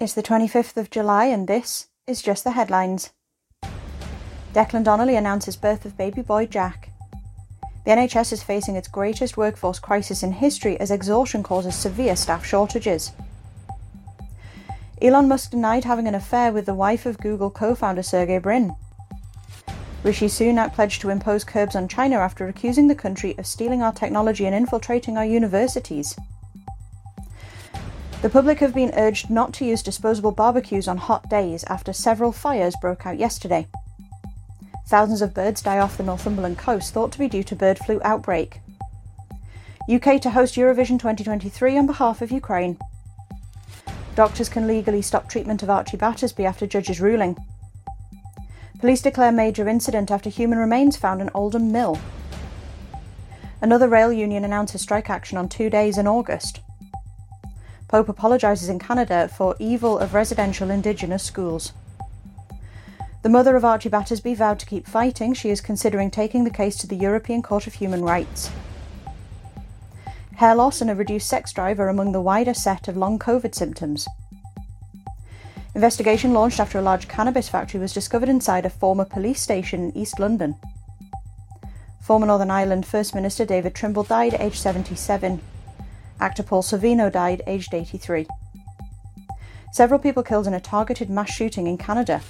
It's the 25th of July, and this is just the headlines. Declan Donnelly announces birth of baby boy Jack. The NHS is facing its greatest workforce crisis in history as exhaustion causes severe staff shortages. Elon Musk denied having an affair with the wife of Google co founder Sergey Brin. Rishi Sunak pledged to impose curbs on China after accusing the country of stealing our technology and infiltrating our universities. The public have been urged not to use disposable barbecues on hot days after several fires broke out yesterday. Thousands of birds die off the Northumberland coast, thought to be due to bird flu outbreak. UK to host Eurovision 2023 on behalf of Ukraine. Doctors can legally stop treatment of Archie Battersbee after judge's ruling. Police declare major incident after human remains found in Oldham Mill. Another rail union announces strike action on two days in August. Pope apologises in Canada for evil of residential Indigenous schools. The mother of Archie Battersbee vowed to keep fighting. She is considering taking the case to the European Court of Human Rights. Hair loss and a reduced sex drive are among the wider set of long COVID symptoms. Investigation launched after a large cannabis factory was discovered inside a former police station in East London. Former Northern Ireland First Minister David Trimble died aged 77. Actor Paul Sorvino died aged 83. Several people killed in a targeted mass shooting in Canada.